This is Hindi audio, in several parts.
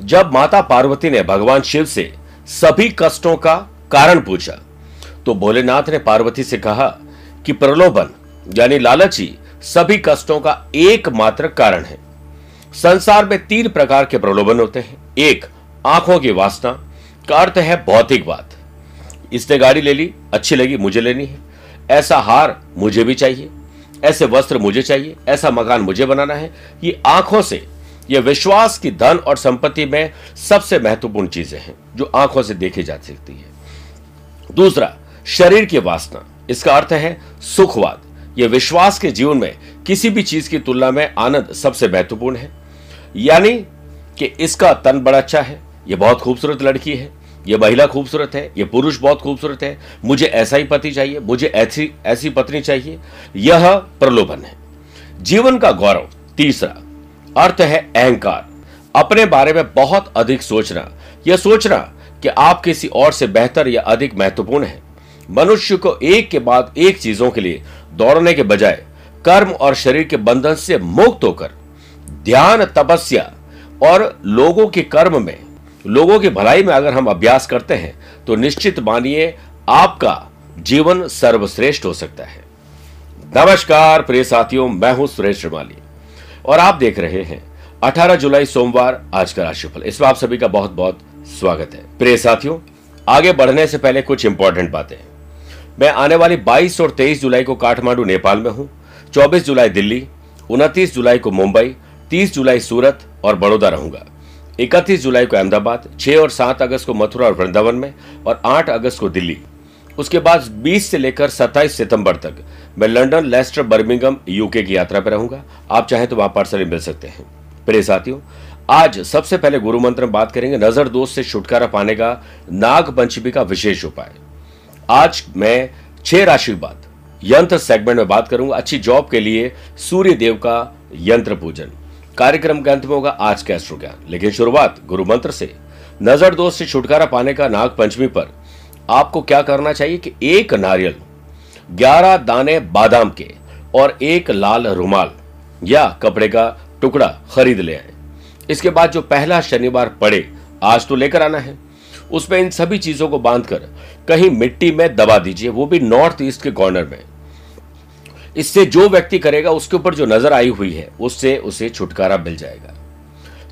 जब माता पार्वती ने भगवान शिव से सभी कष्टों का कारण पूछा तो भोलेनाथ ने पार्वती से कहा कि प्रलोभन, यानी लालची, सभी कष्टों का एकमात्र कारण है। संसार में तीन प्रकार के प्रलोभन होते हैं। एक, आँखों की वासना, का अर्थ है भौतिक बात। इसने गाड़ी ले ली, अच्छी लगी, मुझे लेनी है। ऐसा हार मुझे भी चाहिए, ऐसे वस्त्र मुझे चाहिए, ऐसा मकान मुझे बनाना है। ये आँखों से यह विश्वास की धन और संपत्ति में सबसे महत्वपूर्ण चीज़ें हैं, जो आँखों से देखी जा सकती है। दूसरा, शरीर की वासना। इसका अर्थ है सुखवाद। यह विश्वास के जीवन में किसी भी चीज़ की तुलना में आनंद सबसे महत्वपूर्ण है। यानी कि इसका तन बड़ा अच्छा है यह बहुत खूबसूरत लड़की है यह महिला खूबसूरत है यह पुरुष बहुत खूबसूरत है, मुझे ऐसा ही पति चाहिए, मुझे ऐसी ऐसी पत्नी चाहिए, यह प्रलोभन है। जीवन का गौरव। तीसरा अर्थ है अहंकार। अपने बारे में बहुत अधिक सोचना। यह सोचना कि आप किसी और से बेहतर या अधिक महत्वपूर्ण है। मनुष्य को एक के बाद एक चीज़ों के लिए दौड़ने के बजाय कर्म और शरीर के बंधन से मुक्त होकर, ध्यान, तपस्या और लोगों के कर्म में, लोगों की भलाई में अगर हम अभ्यास करते हैं तो निश्चित मानिए आपका जीवन सर्वश्रेष्ठ हो सकता है। नमस्कार, प्रिय साथियों, मैं हूँ सुरेश श्रीमाली। और आप देख रहे हैं 18 जुलाई सोमवार आज का राशिफल। इसमें आप सभी का बहुत बहुत स्वागत है। प्रिय साथियों, आगे बढ़ने से पहले कुछ इंपॉर्टेंट बातें मैं आने वाली 22 और 23 जुलाई को काठमांडू, नेपाल में हूँ 24 जुलाई दिल्ली 29 जुलाई को मुंबई 30 जुलाई सूरत और बड़ौदा रहूँगा 31 जुलाई को अहमदाबाद 6 और 7 अगस्त को मथुरा और वृंदावन में, और 8 अगस्त को दिल्ली। उसके बाद 20 से लेकर 27 सितंबर तक मैं लंदन लेस्टर, बर्मिंगम, यूके की यात्रा पर रहूँगा। आप चाहें तो वहाँ पर्सनली मिल सकते हैं। प्रिय साथियों, आज सबसे पहले गुरु मंत्र में बात करेंगे। नज़र दोष से छुटकारा पाने का नाग पंचमी का विशेष उपाय। आज मैं छह राशि बात, यंत्र सेगमेंट में बात करूँगा। अच्छी जॉब के लिए सूर्य देव का यंत्र पूजन। कार्यक्रम के अंत में होगा आज का ज्ञान। लेकिन शुरुआत गुरु मंत्र से। नज़र दोष से छुटकारा पाने का नाग पंचमी पर आपको क्या करना चाहिए कि एक नारियल, ग्यारह दाने बादाम के और एक लाल रुमाल या कपड़े का टुकड़ा खरीद ले आए। इसके बाद जो पहला शनिवार पड़े, आज तो लेकर आना है। उसमें इन सभी चीज़ों को बांधकर कहीं मिट्टी में दबा दीजिए, वो भी नॉर्थ ईस्ट के कॉर्नर में। इससे जो व्यक्ति करेगा, उसके ऊपर जो नज़र आई हुई है, उससे उसे छुटकारा मिल जाएगा।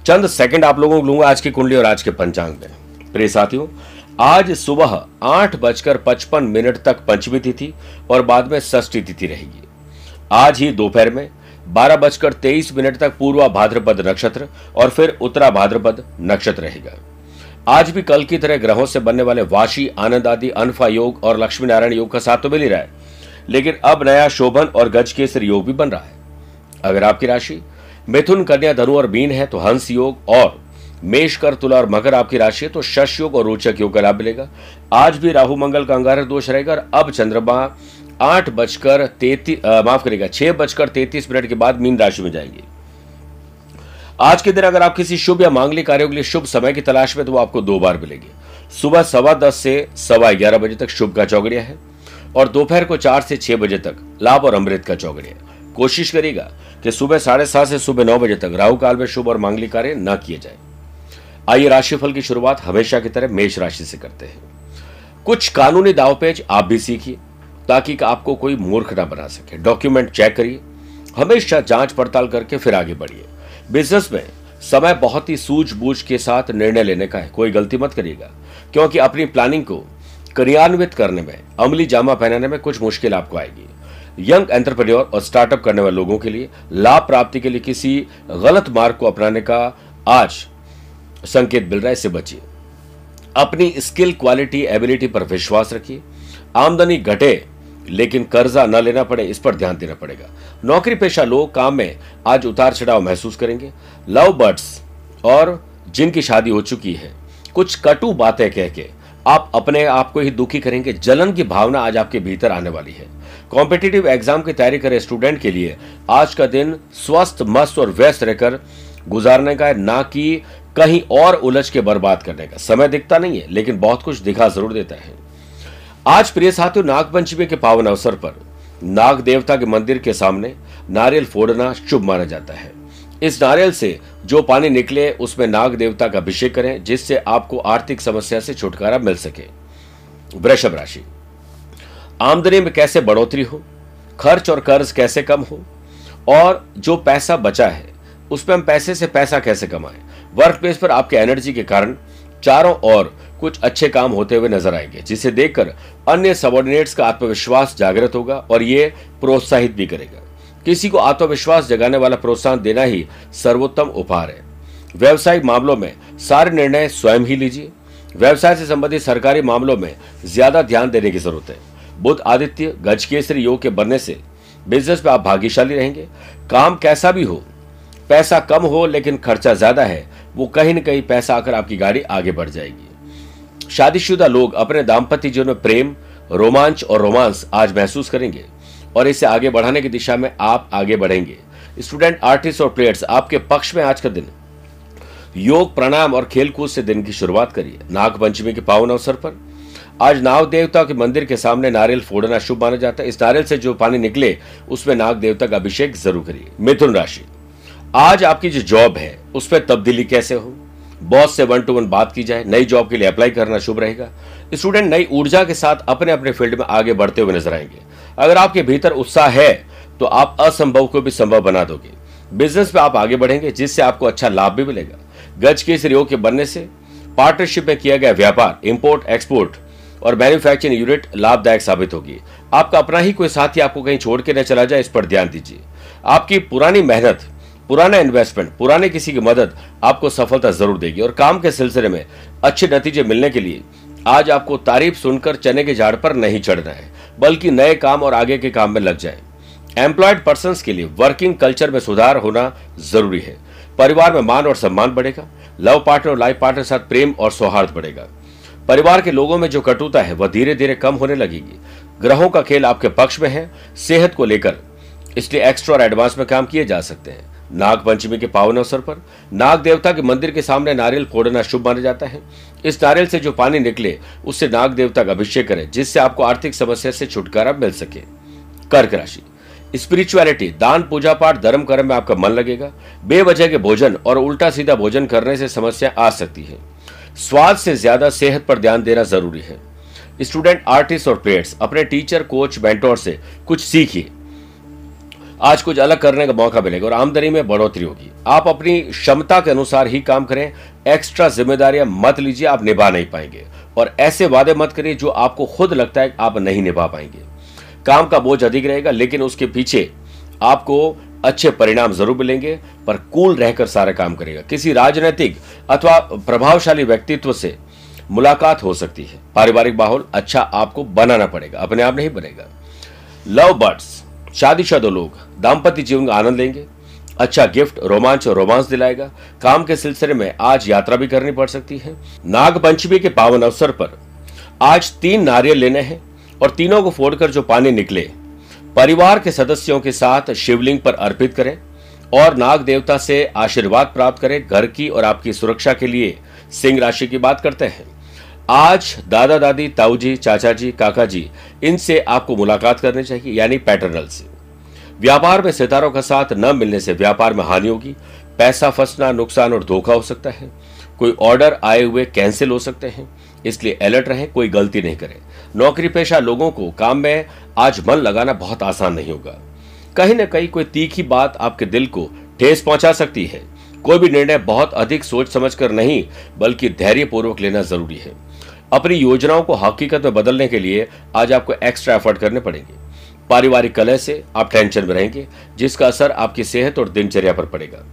चंद सेकंड आप लोगों को लूँगा आज की कुंडली और आज के पंचांग में। प्रिय साथियों आज सुबह आठ बजकर पचपन मिनट तक पंचमी तिथि और बाद में षष्ठी तिथि रहेगी। आज ही दोपहर में बारह बजकर तेईस मिनट तक पूर्वा भाद्रपद नक्षत्र और फिर उत्तरा भाद्रपद नक्षत्र रहेगा। आज भी कल की तरह ग्रहों से बनने वाले वाशी, आनंद आदि, अनफा योग और लक्ष्मी नारायण योग का साथ तो मिल ही रहा है, लेकिन अब नया शोभन और गज केसर योग भी बन रहा है। अगर आपकी राशि मिथुन, कन्या, धनु और बीन है तो हंस योग और मेष कर तुला और मकर आपकी राशि है तो शश योग और रोचक योग का लाभ मिलेगा। आज भी राहु, मंगल का अंगारक दोष रहेगा और अब चंद्रमा आठ बजकर तैतीस माफ़ करेगा छह बजकर तैतीस मिनट के बाद मीन राशि में जाएँगे। आज के दिन अगर आप किसी शुभ या मांगलिक कार्यों के लिए शुभ समय की तलाश में तो वो आपको दो बार मिलेगी। सुबह सवा दस से सवा ग्यारह बजे तक शुभ का चौगड़िया है और दोपहर को चार से छह बजे तक लाभ और अमृत का चौगड़िया कोशिश करेगा कि सुबह साढ़े सात से सुबह नौ बजे तक राहु काल में शुभ और मांगलिक कार्य न किए जाए। आइए राशिफल की शुरुआत हमेशा की तरह मेष राशि से करते हैं। कुछ कानूनी दावपेच आप भी सीखिए, ताकि आपको कोई मूर्ख ना बना सके। डॉक्यूमेंट चेक करिए, हमेशा जाँच पड़ताल करके फिर आगे बढ़िए। बिज़नेस में समय बहुत ही सूझबूझ के साथ निर्णय लेने का है, कोई गलती मत करिएगा, क्योंकि अपनी प्लानिंग को क्रियान्वित करने में, अमली जामा पहनाने में कुछ मुश्किल आपको आएगी। यंग एंटरप्रेन्योर और स्टार्टअप करने वाले लोगों के लिए लाभ प्राप्ति के लिए किसी गलत मार्ग को अपनाने का आज संकेत मिल रहा है, इससे बचिए। अपनी स्किल, क्वालिटी, एबिलिटी पर विश्वास रखिए। आमदनी घटे, लेकिन कर्जा न लेना पड़े, इस पर ध्यान देना पड़ेगा। नौकरी पेशा लोग काम में आज उतार चढ़ाव महसूस करेंगे। लव बर्ड्स और जिनकी शादी हो चुकी है, कुछ कटु बातें कह के आप अपने आप को ही दुखी करेंगे। जलन की भावना आज आपके भीतर आने वाली है। कॉम्पिटेटिव एग्ज़ाम की तैयारी करे स्टूडेंट के लिए आज का दिन स्वस्थ, मस्त और व्यस्त रहकर गुजारने का है। ना कि कहीं और उलझ के बर्बाद करने का। समय दिखता नहीं है, लेकिन बहुत कुछ दिखा ज़रूर देता है। आज प्रिय साथियों, नागपंचमी के पावन अवसर पर नाग देवता के मंदिर के सामने नारियल फोड़ना शुभ माना जाता है। इस नारियल से जो पानी निकले, उसमें नाग देवता का अभिषेक करें, जिससे आपको आर्थिक समस्या से छुटकारा मिल सके। वृषभ राशि। आमदनी में कैसे बढ़ोतरी हो? खर्च और कर्ज कैसे कम हो? और जो पैसा बचा है, उसमें हम पैसे से पैसा कैसे कमाएँ? वर्क प्लेस पर आपके एनर्जी के कारण चारों ओर कुछ अच्छे काम होते हुए नज़र आएँगे, जिसे देखकर अन्य सबॉर्डिनेट्स का आत्मविश्वास जागृत होगा और ये प्रोत्साहित भी करेगा। किसी को आत्मविश्वास जगाने वाला प्रोत्साहन देना ही सर्वोत्तम उपहार है। व्यवसायिक मामलों में सारे निर्णय स्वयं ही लीजिए। व्यवसाय से संबंधित सरकारी मामलों में ज़्यादा ध्यान देने की ज़रूरत है। बुद्ध आदित्य गजकेसरी योग के बनने से बिज़नेस में आप भाग्यशाली रहेंगे। काम कैसा भी हो पैसा कम हो, लेकिन खर्चा ज़्यादा है, वो कहीं न कहीं पैसा आकर आपकी गाड़ी आगे बढ़ जाएगी। शादीशुदा लोग अपने दाम्पत्य जीवन में प्रेम, रोमांच और रोमांस आज महसूस करेंगे और इसे आगे बढ़ाने की दिशा में आप आगे बढ़ेंगे। स्टूडेंट, आर्टिस्ट और प्लेयर्स, आपके पक्ष में आज का दिन। योग, प्राणायाम और खेलकूद से दिन की शुरुआत करिए। नाग पंचमी के पावन अवसर पर। आज नाग देवता के मंदिर के सामने नारियल फोड़ना शुभ माना जाता है। इस नारियल से जो पानी निकले, उसमें नाग देवता का अभिषेक ज़रूर करिए। मिथुन राशि। आज आपकी जो जॉब है, उस पर तब्दीली कैसे हो? बॉस से वन टू वन बात की जाए, नई जॉब के लिए अप्लाई करना शुभ रहेगा। स्टूडेंट नई ऊर्जा के साथ अपने अपने फ़ील्ड में आगे बढ़ते हुए नज़र आएँगे। अगर आपके भीतर उत्साह है तो आप असंभव को भी संभव बना दोगे। बिज़नेस में आप आगे बढ़ेंगे, जिससे आपको अच्छा लाभ भी मिलेगा। गज के इस योग के बनने से पार्टनरशिप में किया गया व्यापार इंपोर्ट एक्सपोर्ट और मैन्युफैक्चरिंग यूनिट लाभदायक साबित होगी। आपका अपना ही कोई साथी आपको कहीं छोड़ के न चला जाए, इस पर ध्यान दीजिए। आपकी पुरानी मेहनत पुराना इन्वेस्टमेंट पुराने किसी की मदद आपको सफलता ज़रूर देगी। और काम के सिलसिले में अच्छे नतीजे मिलने के लिए आज आपको तारीफ़ सुनकर चने के झाड़ पर नहीं चढ़ना है, बल्कि नए काम और आगे के काम में लग जाए। एम्प्लॉयड पर्सन के लिए वर्किंग कल्चर में सुधार होना ज़रूरी है। परिवार में मान और सम्मान बढ़ेगा लव पार्टनर और लाइफ पार्टनर के साथ प्रेम और सौहार्द बढ़ेगा। परिवार के लोगों में जो कटुता है, वह धीरे धीरे कम होने लगेगी। ग्रहों का खेल आपके पक्ष में है, सेहत को लेकर, इसलिए एक्स्ट्रा और एडवांस में काम किए जा सकते हैं। नाग पंचमी के पावन अवसर पर नाग देवता के मंदिर के सामने नारियल फोड़ना शुभ माना जाता है। इस नारियल से जो पानी निकले, उससे नाग देवता का अभिषेक करें, जिससे आपको आर्थिक समस्या से छुटकारा मिल सके। कर्क राशि। स्पिरिचुअलिटी दान, पूजा पाठ, धर्म कर्म में आपका मन लगेगा। बेवजह के भोजन और उल्टा सीधा भोजन करने से समस्या आ सकती है। स्वाद से ज़्यादा सेहत पर ध्यान देना ज़रूरी है। स्टूडेंट, आर्टिस्ट और प्लेयर्स, अपने टीचर, कोच, मेंटोर से कुछ सीखिए। आज कुछ अलग करने का मौका मिलेगा और आमदनी में बढ़ोतरी होगी। आप अपनी क्षमता के अनुसार ही काम करें, एक्स्ट्रा जिम्मेदारियाँ मत लीजिए, आप निभा नहीं पाएँगे। और ऐसे वादे मत करिए जो आपको खुद लगता है आप नहीं निभा पाएँगे। काम का बोझ अधिक रहेगा, लेकिन उसके पीछे आपको अच्छे परिणाम ज़रूर मिलेंगे, पर कूल रहकर सारा काम करेगा किसी राजनीतिक अथवा प्रभावशाली व्यक्तित्व से मुलाकात हो सकती है। पारिवारिक माहौल अच्छा आपको बनाना पड़ेगा, अपने आप नहीं बनेगा। Love birds. शादीशुदा लोग दाम्पत्य जीवन का आनंद लेंगे। अच्छा गिफ्ट, रोमांच और रोमांस दिलाएगा। काम के सिलसिले में आज यात्रा भी करनी पड़ सकती है। नाग पंचमी के पावन अवसर पर आज तीन नारियल लेने हैं और तीनों को फोड़कर जो पानी निकले, परिवार के सदस्यों के साथ शिवलिंग पर अर्पित करें और नाग देवता से आशीर्वाद प्राप्त करें। घर की और आपकी सुरक्षा के लिए सिंह राशि की बात करते हैं। आज दादा दादी ताऊ जी चाचा जी काका जी इनसे आपको मुलाकात करनी चाहिए, यानी पैटर्नल से। व्यापार में सितारों का साथ न मिलने से व्यापार में हानि होगी। पैसा फंसना, नुकसान और धोखा हो सकता है। कोई ऑर्डर आए हुए कैंसिल हो सकते हैं। इसलिए अलर्ट रहे, कोई गलती नहीं करें। नौकरी पेशा लोगों को काम में आज मन लगाना बहुत आसान नहीं होगा। कहीं ना कहीं कोई तीखी बात आपके दिल को ठेस पहुँचा सकती है। कोई भी निर्णय बहुत अधिक सोच समझ कर नहीं, बल्कि धैर्य पूर्वक लेना ज़रूरी है। अपनी योजनाओं को हकीकत में बदलने के लिए आज आपको एक्स्ट्रा एफर्ट करने पड़ेंगे। पारिवारिक कलह से आप टेंशन में रहेंगे, जिसका असर आपकी सेहत और दिनचर्या पर पड़ेगा।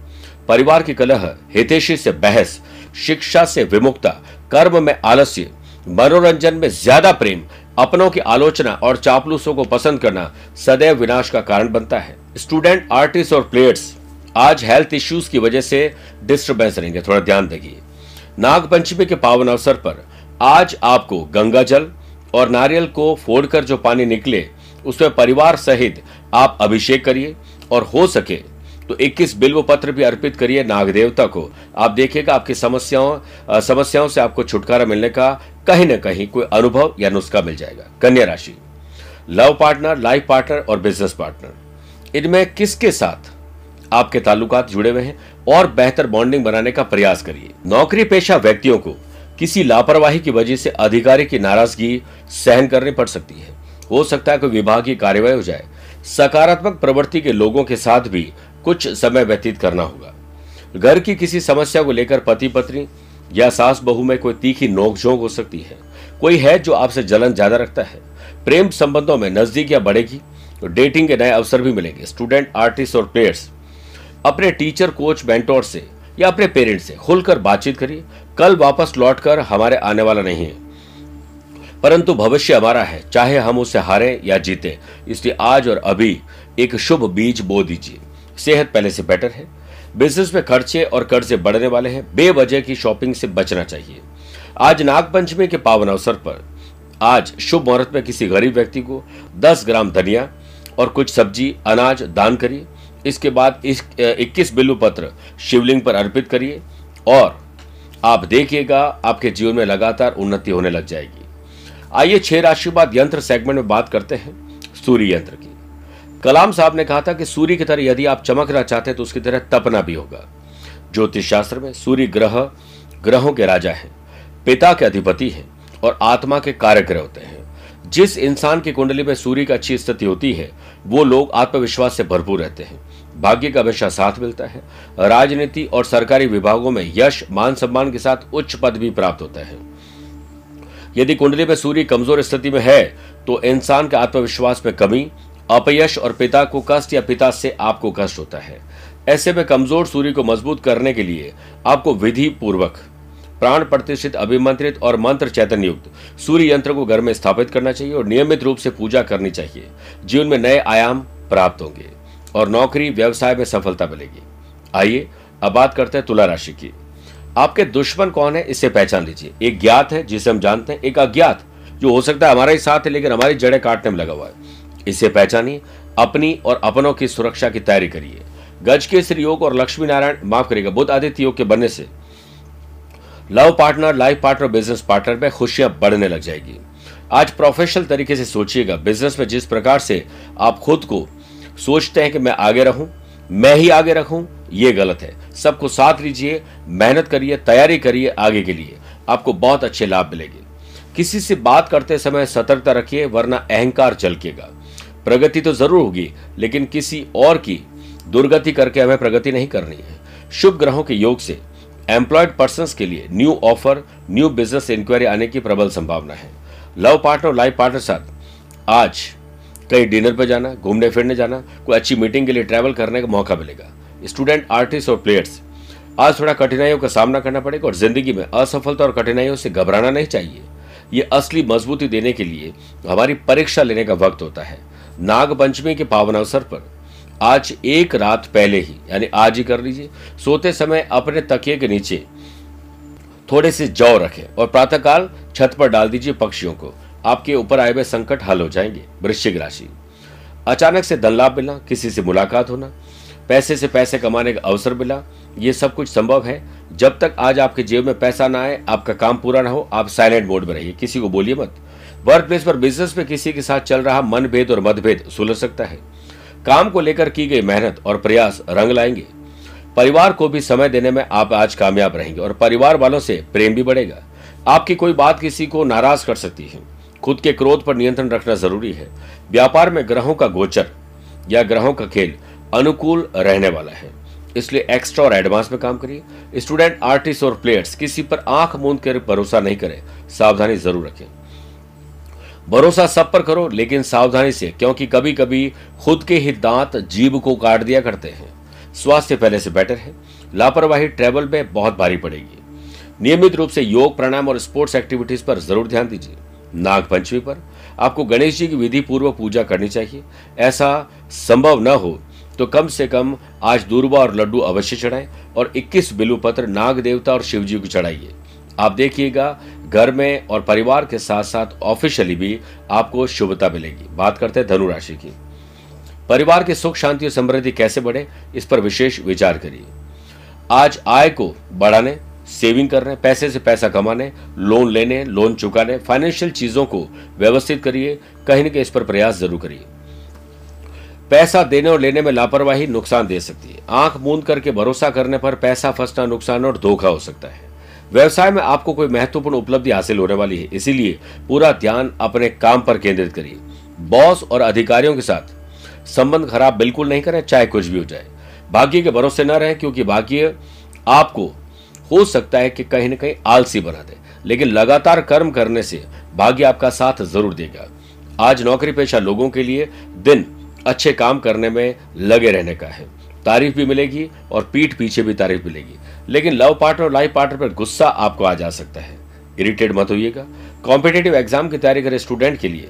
परिवार की कलह, हितेशी से बहस, शिक्षा से विमुक्ता कर्म में आलस्य, मनोरंजन में ज़्यादा प्रेम, अपनों की आलोचना और चापलूसों को पसंद करना सदैव विनाश का कारण बनता है। स्टूडेंट आर्टिस्ट और प्लेयर्स आज हेल्थ इश्यूज़ की वजह से डिस्टर्बेंस रहेंगे। थोड़ा ध्यान देंगे। नागपंचमी के पावन अवसर पर आज आपको गंगा जल और नारियल को फोड़कर जो पानी निकले, उसमें परिवार सहित आप अभिषेक करिए और हो सके तो 21 बिल्व पत्र भी अर्पित करिए नाग देवता को। आप देखिएगा आपकी समस्याओं समस्याओं से आपको छुटकारा मिलने का कहीं ना कहीं कोई अनुभव या नुस्खा मिल जाएगा। कन्या राशि, लव पार्टनर, लाइफ पार्टनर और बिज़नेस पार्टनर, इनमें किसके साथ आपके ताल्लुकात जुड़े हुए हैं और बेहतर बॉन्डिंग बनाने का प्रयास करिए। नौकरी पेशा व्यक्तियों को किसी लापरवाही की वजह से अधिकारी की नाराज़गी सहन करनी पड़ सकती है। हो सकता है कोई विभाग की कार्यवाही हो जाए। सकारात्मक प्रवृत्ति के लोगों के साथ भी कुछ समय व्यतीत करना होगा। घर की किसी समस्या को लेकर पति पत्नी या सास बहू में कोई तीखी नोकझोंक हो सकती है। कोई है जो आपसे जलन ज़्यादा रखता है। प्रेम संबंधों में नजदीकियाँ बढ़ेगी। तो डेटिंग के नए अवसर भी मिलेंगे। स्टूडेंट, आर्टिस्ट और प्लेयर्स अपने टीचर, कोच, मेंटोर से या अपने पेरेंट्स से खुलकर बातचीत करिए। कल वापस लौटकर हमारे आने वाला नहीं है। परंतु भविष्य हमारा है। चाहे हम उसे हारे या जीते, इसलिए आज और अभी एक शुभ बीज बो दीजिए। सेहत पहले से बेटर है। बिज़नेस में खर्चे और कर्जे बढ़ने वाले हैं। बेवजह की शॉपिंग से बचना चाहिए। आज नागपंचमी के पावन अवसर पर आज शुभ मुहूर्त में किसी गरीब व्यक्ति को 10 ग्राम धनिया और कुछ सब्ज़ी, अनाज दान करिए। इसके बाद इस इक्कीस बिल्लु पत्र शिवलिंग पर अर्पित करिए और आप देखिएगा, आपके जीवन में लगातार उन्नति होने लग जाएगी। आइए छह राशि बाद यंत्र सेगमेंट में बात करते हैं, सूर्य यंत्र की। कलाम साहब ने कहा था कि सूर्य की तरह यदि आप चमकना चाहते हैं तो उसकी तरह तपना भी होगा। ज्योतिष शास्त्र में सूर्य ग्रह, ग्रहों के राजा है, पिता के अधिपति है और आत्मा के कार्य ग्रह होते हैं। जिस इंसान की कुंडली में सूर्य की अच्छी स्थिति होती है, वो लोग आत्मविश्वास से भरपूर रहते हैं। भाग्य का हमेशा साथ मिलता है। राजनीति और सरकारी विभागों में यश, मान सम्मान के साथ उच्च पद भी प्राप्त होता है। यदि कुंडली में सूर्य कमज़ोर स्थिति में है तो इंसान का आत्मविश्वास में कमी, अपयश और पिता को कष्ट या पिता से आपको कष्ट होता है। ऐसे में कमज़ोर सूर्य को मज़बूत करने के लिए आपको विधि पूर्वक प्राण प्रतिष्ठित, अभिमंत्रित और मंत्र चैतन्य युक्त सूर्य यंत्र को घर में स्थापित करना चाहिए और नियमित रूप से पूजा करनी चाहिए। जीवन में नए आयाम प्राप्त होंगे। और नौकरी, व्यवसाय में सफलता मिलेगी। आइए, अब बात करते हैं तुला राशि की। आपके दुश्मन कौन है इसे पहचान लीजिए। एक ज्ञात है, जिसे हम जानते हैं, एक अज्ञात, जो हो सकता है हमारे ही साथ है, लेकिन हमारी जड़ें काटने में लगा हुआ है। इसे पहचानिए, अपनी और अपनों की सुरक्षा की तैयारी करिए। गज के श्री योग और लक्ष्मी नारायण, माफ़ करेगा बुद्ध आदित्य योग के बनने से। Love partner, life partner business partner में खुशियाँ बढ़ने लग जाएगी। आज प्रोफेशनल तरीके से सोचिएगा, बिज़नेस में जिस प्रकार से आप खुद को सोचते हैं कि मैं आगे रहूँ मैं ही आगे रखूँ, ये गलत है। सबको साथ लीजिए, मेहनत करिए, तैयारी करिए आगे के लिए। आपको बहुत अच्छे लाभ मिलेंगे। किसी से बात करते समय सतर्कता रखिए, वरना अहंकार चलकेगा। प्रगति तो ज़रूर होगी, लेकिन किसी और की दुर्गति करके हमें प्रगति नहीं करनी है। शुभ ग्रहों के योग से एम्प्लॉयड पर्सन के लिए new offer, new business inquiry आने की प्रबल संभावना है। लव पार्टनर लाइफ पार्टनर साथ, आज कहीं डिनर पर जाना, घूमने फिरने जाना, कोई अच्छी मीटिंग के लिए ट्रैवल करने का मौका मिलेगा। स्टूडेंट आर्टिस्ट और प्लेयर्स आज थोड़ा कठिनाइयों का सामना करना पड़ेगा और ज़िंदगी में असफलता और कठिनाइयों से घबराना नहीं चाहिए। ये असली मजबूती देने के लिए हमारी परीक्षा लेने का वक्त होता है। नाग पंचमी के पावन अवसर पर आज एक रात पहले ही, यानी आज ही कर लीजिए, सोते समय अपने तकिए के नीचे थोड़े से जौ रखें और प्रातःकाल छत पर डाल दीजिए पक्षियों को। आपके ऊपर आए हुए संकट हल हो जाएँगे, वृश्चिक राशि। अचानक से धन लाभ मिलना किसी से मुलाकात होना, पैसे से पैसे कमाने का अवसर मिला, ये सब कुछ संभव है। जब तक आज आपके जेब में पैसा ना आए, आपका काम पूरा ना हो, आप साइलेंट मोड में रहिए, किसी को बोलिए मत। वर्क प्लेस पर बिज़नेस में किसी के साथ चल रहा मनभेद और मतभेद सुलझ सकता है। काम को लेकर की गई मेहनत और प्रयास रंग लाएँगे। परिवार को भी समय देने में आप आज कामयाब रहेंगे और परिवार वालों से प्रेम भी बढ़ेगा। आपकी कोई बात किसी को नाराज़ कर सकती है। खुद के क्रोध पर नियंत्रण रखना ज़रूरी है। व्यापार में ग्रहों का गोचर या ग्रहों का खेल अनुकूल रहने वाला है। इसलिए एक्स्ट्रा और एडवांस में काम करिए। स्टूडेंट आर्टिस्ट और प्लेयर्स किसी पर आँख मूंद कर भरोसा नहीं करें। सावधानी ज़रूर रखें। भरोसा सब पर करो, लेकिन सावधानी से, क्योंकि कभी कभी खुद के ही दांत जीभ को काट दिया करते हैं। स्वास्थ्य पहले से बेटर है। लापरवाही ट्रेवल में बहुत भारी पड़ेगी। नियमित रूप से योग, प्राणायाम और स्पोर्ट्स एक्टिविटीज़ पर ज़रूर ध्यान दीजिए। नाग पंचमी पर आपको गणेश जी की विधि पूर्वक पूजा करनी चाहिए। ऐसा संभव न हो तो कम से कम आज दूरबा और लड्डू अवश्य चढ़ाएँ और 21 बिलु पत्र नाग देवता और शिव जी को चढ़ाइए। आप देखिएगा, घर में और परिवार के साथ साथ ऑफिशियली भी आपको शुभता मिलेगी। बात करते हैं धनु राशि की। परिवार के सुख, शांति और समृद्धि कैसे बढ़े, इस पर विशेष विचार करिए। आज आय को बढ़ाने सेविंग करने पैसे से पैसा कमाने लोन लेने लोन चुकाने फाइनेंशियल चीज़ों को व्यवस्थित करिए, कहीं न कहीं इस पर प्रयास ज़रूर करिए। पैसा देने और लेने में लापरवाही नुकसान दे सकती है। आँख मूंद करके भरोसा करने पर पैसा फंसना नुकसान और धोखा हो सकता है। व्यवसाय में आपको कोई महत्वपूर्ण उपलब्धि हासिल होने वाली है, इसीलिए पूरा ध्यान अपने काम पर केंद्रित करिए। बॉस और अधिकारियों के साथ संबंध खराब बिल्कुल नहीं करें, चाहे कुछ भी हो जाए। भाग्य के भरोसे न रहे, क्योंकि भाग्य आपको हो सकता है कि कहीं ना कहीं आलसी बना दे, लेकिन लगातार कर्म करने से भाग्य आपका साथ ज़रूर देगा। आज नौकरी पेशा लोगों के लिए दिन अच्छे काम करने में लगे रहने का है। तारीफ़ भी मिलेगी और पीठ पीछे भी तारीफ़ मिलेगी, लेकिन लव पार्टनर और लाइफ पार्टनर पर गुस्सा आपको आ जा सकता है। इरिटेट मत होइएगा। कॉम्पिटेटिव एग्ज़ाम की तैयारी करें स्टूडेंट के लिए।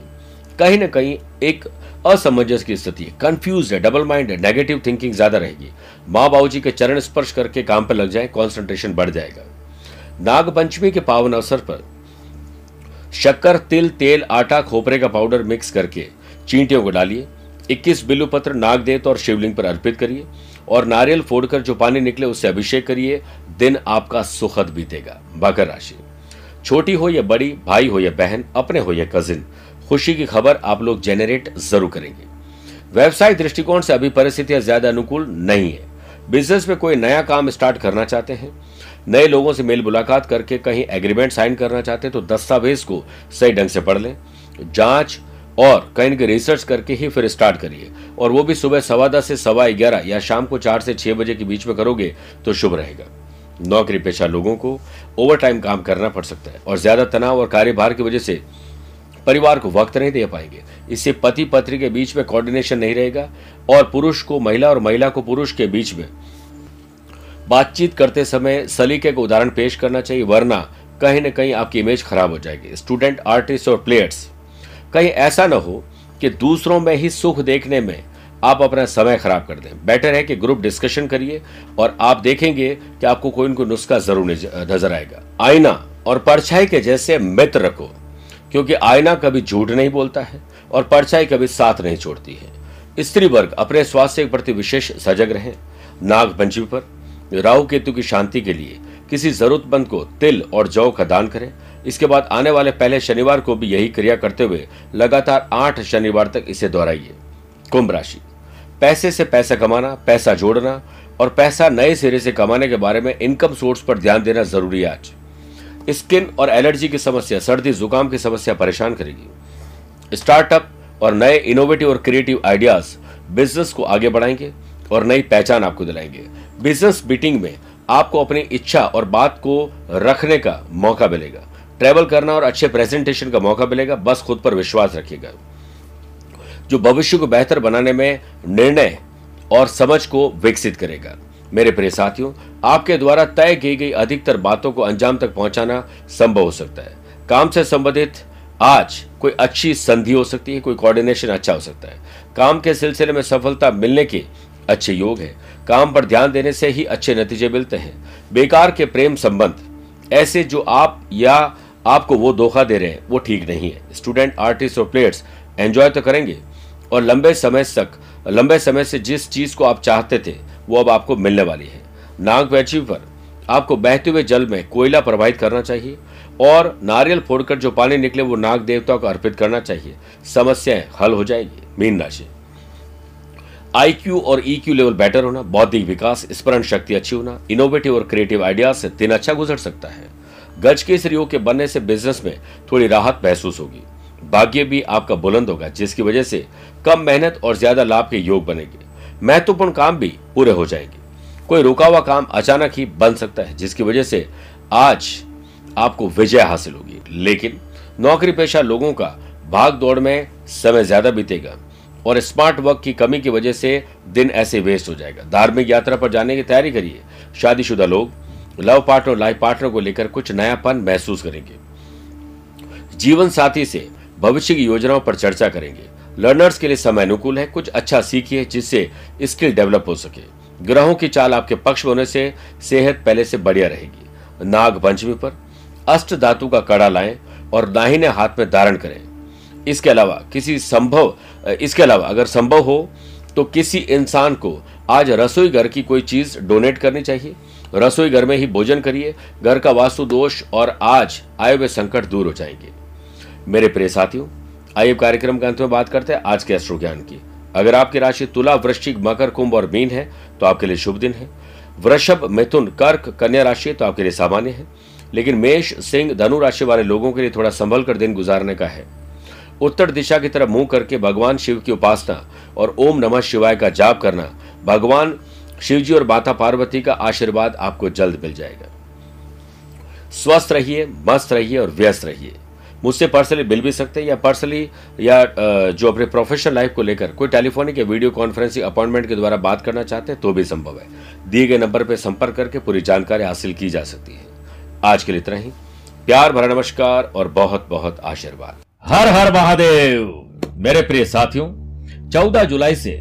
कहीं ना कहीं एक असमंजस की स्थिति है। कंफ्यूज है डबल माइंड है नेगेटिव थिंकिंग ज़्यादा रहेगी। माँ बाबू जी के चरण स्पर्श करके काम पर लग जाए कॉन्सेंट्रेशन बढ़ जाएगा। नाग पंचमी के पावन अवसर पर शक्कर, तिल, तेल, आटा, खोपरे का पाउडर मिक्स करके चींटियों को डालिए। 21 बिल्लू पत्र नाग देत और शिवलिंग पर अर्पित करिए और नारियल फोड़कर जो पानी निकले उससे अभिषेक करिए। दिन आपका सुखद बीतेगा। मकर राशि। छोटी हो या बड़ी, भाई हो या बहन, अपने हो या कजिन खुशी की खबर आप लोग जेनरेट ज़रूर करेंगे। व्यवसाय दृष्टिकोण से अभी परिस्थितियाँ ज़्यादा अनुकूल नहीं है। बिज़नेस में कोई नया काम स्टार्ट करना चाहते हैं, नए लोगों से मेल मुलाकात करके कहीं एग्रीमेंट साइन करना चाहते हैं तो दस्तावेज़ को सही ढंग से पढ़ लें, जाँच और कहीं के रिसर्च करके ही फिर स्टार्ट करिए। और वो भी सुबह सवा दस से सवा ग्यारह या शाम को चार से छह बजे के बीच में करोगे तो शुभ रहेगा। नौकरी पेशा लोगों को ओवर टाइम काम करना पड़ सकता है और ज़्यादा तनाव और कार्यभार की वजह से परिवार को वक्त नहीं दे पाएँगे। इससे पति पत्नी के बीच में कोऑर्डिनेशन नहीं रहेगा और पुरुष को महिला और महिला को पुरुष के बीच में बातचीत करते समय सलीके को उदाहरण पेश करना चाहिए, वरना कहीं ना कहीं आपकी इमेज खराब हो जाएगी। स्टूडेंट आर्टिस्ट और प्लेयर्स कहीं ऐसा ना हो कि दूसरों में ही सुख देखने में आप अपना समय खराब कर दें। बेटर है कि ग्रुप डिस्कशन करिए और आप देखेंगे कि आपको कोई ना नुस्खा ज़रूर नज़र आएगा। आईना और परछाई के जैसे मित्र रखो। क्योंकि आईना कभी झूठ नहीं बोलता है और परछाई कभी साथ नहीं छोड़ती है। स्त्री वर्ग अपने स्वास्थ्य के प्रति विशेष सजग रहे। नाग पंचमी पर राहु केतु की शांति के लिए किसी जरूरतमंद को तिल और जौ का दान करें। इसके बाद आने वाले पहले शनिवार को भी यही क्रिया करते हुए लगातार आठ शनिवार तक इसे दोहराइए। कुंभ राशि। पैसे से पैसा कमाना, पैसा जोड़ना और पैसा नए सिरे से कमाने के बारे में इनकम सोर्स पर ध्यान देना ज़रूरी है आज। स्किन और एलर्जी की समस्या, सर्दी, जुकाम की समस्या परेशान करेगी। स्टार्टअप और नए इनोवेटिव और क्रिएटिव आइडियाज़ बिज़नेस को आगे बढ़ाएँगे और नई पहचान आपको दिलाएँगे। बिज़नेस मीटिंग में आपको अपनी इच्छा और बात को रखने का मौका मिलेगा। ट्रेवल करना और अच्छे प्रेजेंटेशन का मौका मिलेगा। बस खुद पर विश्वास रखिएगा। जो भविष्य को बेहतर बनाने में निर्णय और समझ को विकसित करेगा। मेरे प्रिय साथियों, आपके द्वारा तय की गई अधिकतर बातों को अंजाम तक पहुंचाना संभव हो सकता है। काम से संबंधित आज कोई अच्छी संधि हो सकती है, कोई कोऑर्डिनेशन अच्छा हो सकता है। काम के सिलसिले में सफलता मिलने के अच्छे योग है। काम पर ध्यान देने से ही अच्छे नतीजे मिलते हैं। बेकार के प्रेम संबंध, ऐसे जो आप या आपको वो धोखा दे रहे हैं, वो ठीक नहीं है। स्टूडेंट आर्टिस्ट और प्लेयर्स एंजॉय तो करेंगे। और लंबे समय तक, लंबे समय से जिस चीज़ को आप चाहते थे, वो अब आपको मिलने वाली है। नाग पंचमी पर आपको बहते हुए जल में कोयला प्रवाहित करना चाहिए और नारियल फोड़कर जो पानी निकले, वो नाग देवता को अर्पित करना चाहिए। समस्याएँ हल हो जाएगी। मीन राशि। आईक्यू और ईक्यू लेवल बेटर होना, बौद्धिक विकास, स्मरण शक्ति अच्छी होना इनोवेटिव और क्रिएटिव आइडियाज़ से दिन अच्छा गुजर सकता है। गज के स्त्रियों के बनने से बिज़नेस में थोड़ी राहत महसूस होगी। भाग्य भी आपका बुलंद होगा, जिसकी वजह से कम मेहनत और ज़्यादा लाभ के योग बनेंगे। महत्वपूर्ण काम भी पूरे हो जाएँगे। कोई रुका हुआ काम अचानक ही बन सकता है, जिसकी वजह से आज आपको विजय हासिल होगी। लेकिन नौकरी पेशा लोगों का भाग दौड़ में समय ज़्यादा बीतेगा और स्मार्ट वर्क की कमी की वजह से दिन ऐसे वेस्ट हो जाएगा। धार्मिक यात्रा पर जाने की तैयारी करिए। शादीशुदा लोग, लव पार्टनर लाइफ पार्टनर को लेकर कुछ नयापन महसूस करेंगे। जीवन साथी से भविष्य की योजनाओं पर चर्चा करेंगे। लर्नर्स के लिए समय अनुकूल है, कुछ अच्छा सीखिए जिससे स्किल डेवलप हो सके। ग्रहों की चाल आपके पक्ष होने से सेहत पहले से बढ़िया रहेगी। नाग पंचमी पर अष्ट धातु का कड़ा लाएँ और दाहिने हाथ में धारण करें। इसके अलावा किसी संभव, इसके अलावा अगर संभव हो तो किसी इंसान को आज रसोई घर की कोई चीज़ डोनेट करनी चाहिए। रसोई घर में ही भोजन करिए। घर का वास्तु दोष और आज आए हुए संकट दूर हो जाएँगे। मेरे प्रिय साथियों, आइए कार्यक्रम के अंत में बात करते हैं आज के अश्रु ज्ञान की। अगर आपकी राशि तुला, वृश्चिक, मकर, कुंभ और मीन है तो आपके लिए शुभ दिन है। वृषभ, मिथुन, कर्क, कन्या राशि तो आपके लिए सामान्य है। लेकिन मेष, सिंह, धनु राशि वाले लोगों के लिए थोड़ा संभल कर दिन गुजारने का है। उत्तर दिशा की तरफ़ मुँह करके भगवान शिव की उपासना और ओम नमः शिवाय का जाप करना, भगवान शिव जी और माता पार्वती का आशीर्वाद आपको जल्द मिल जाएगा। स्वस्थ रहिए, मस्त रहिए और व्यस्त रहिए। मुझसे पर्सनली मिल भी सकते हैं या पर्सनली या जो अपने प्रोफेशनल लाइफ को लेकर कोई टेलीफोनिक या वीडियो कॉन्फ्रेंसिंग अपॉइंटमेंट के द्वारा बात करना चाहते हैं तो भी संभव है। दिए गए नंबर पर संपर्क करके पूरी जानकारी हासिल की जा सकती है। आज के लिए इतना ही। प्यार भरा नमस्कार और बहुत बहुत आशीर्वाद। हर हर महादेव! मेरे प्रिय साथियों, चौदह जुलाई से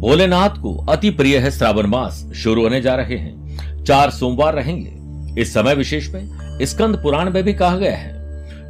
भोलेनाथ को अति प्रिय है श्रावण मास शुरू होने जा रहे हैं। चार सोमवार रहेंगे। इस समय विशेष में स्कंद पुराण में भी कहा गया है।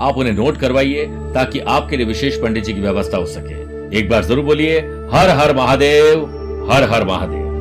आप उन्हें नोट करवाइए ताकि आपके लिए विशेष पंडित जी की व्यवस्था हो सके। एक बार ज़रूर बोलिए, हर हर महादेव, हर हर महादेव।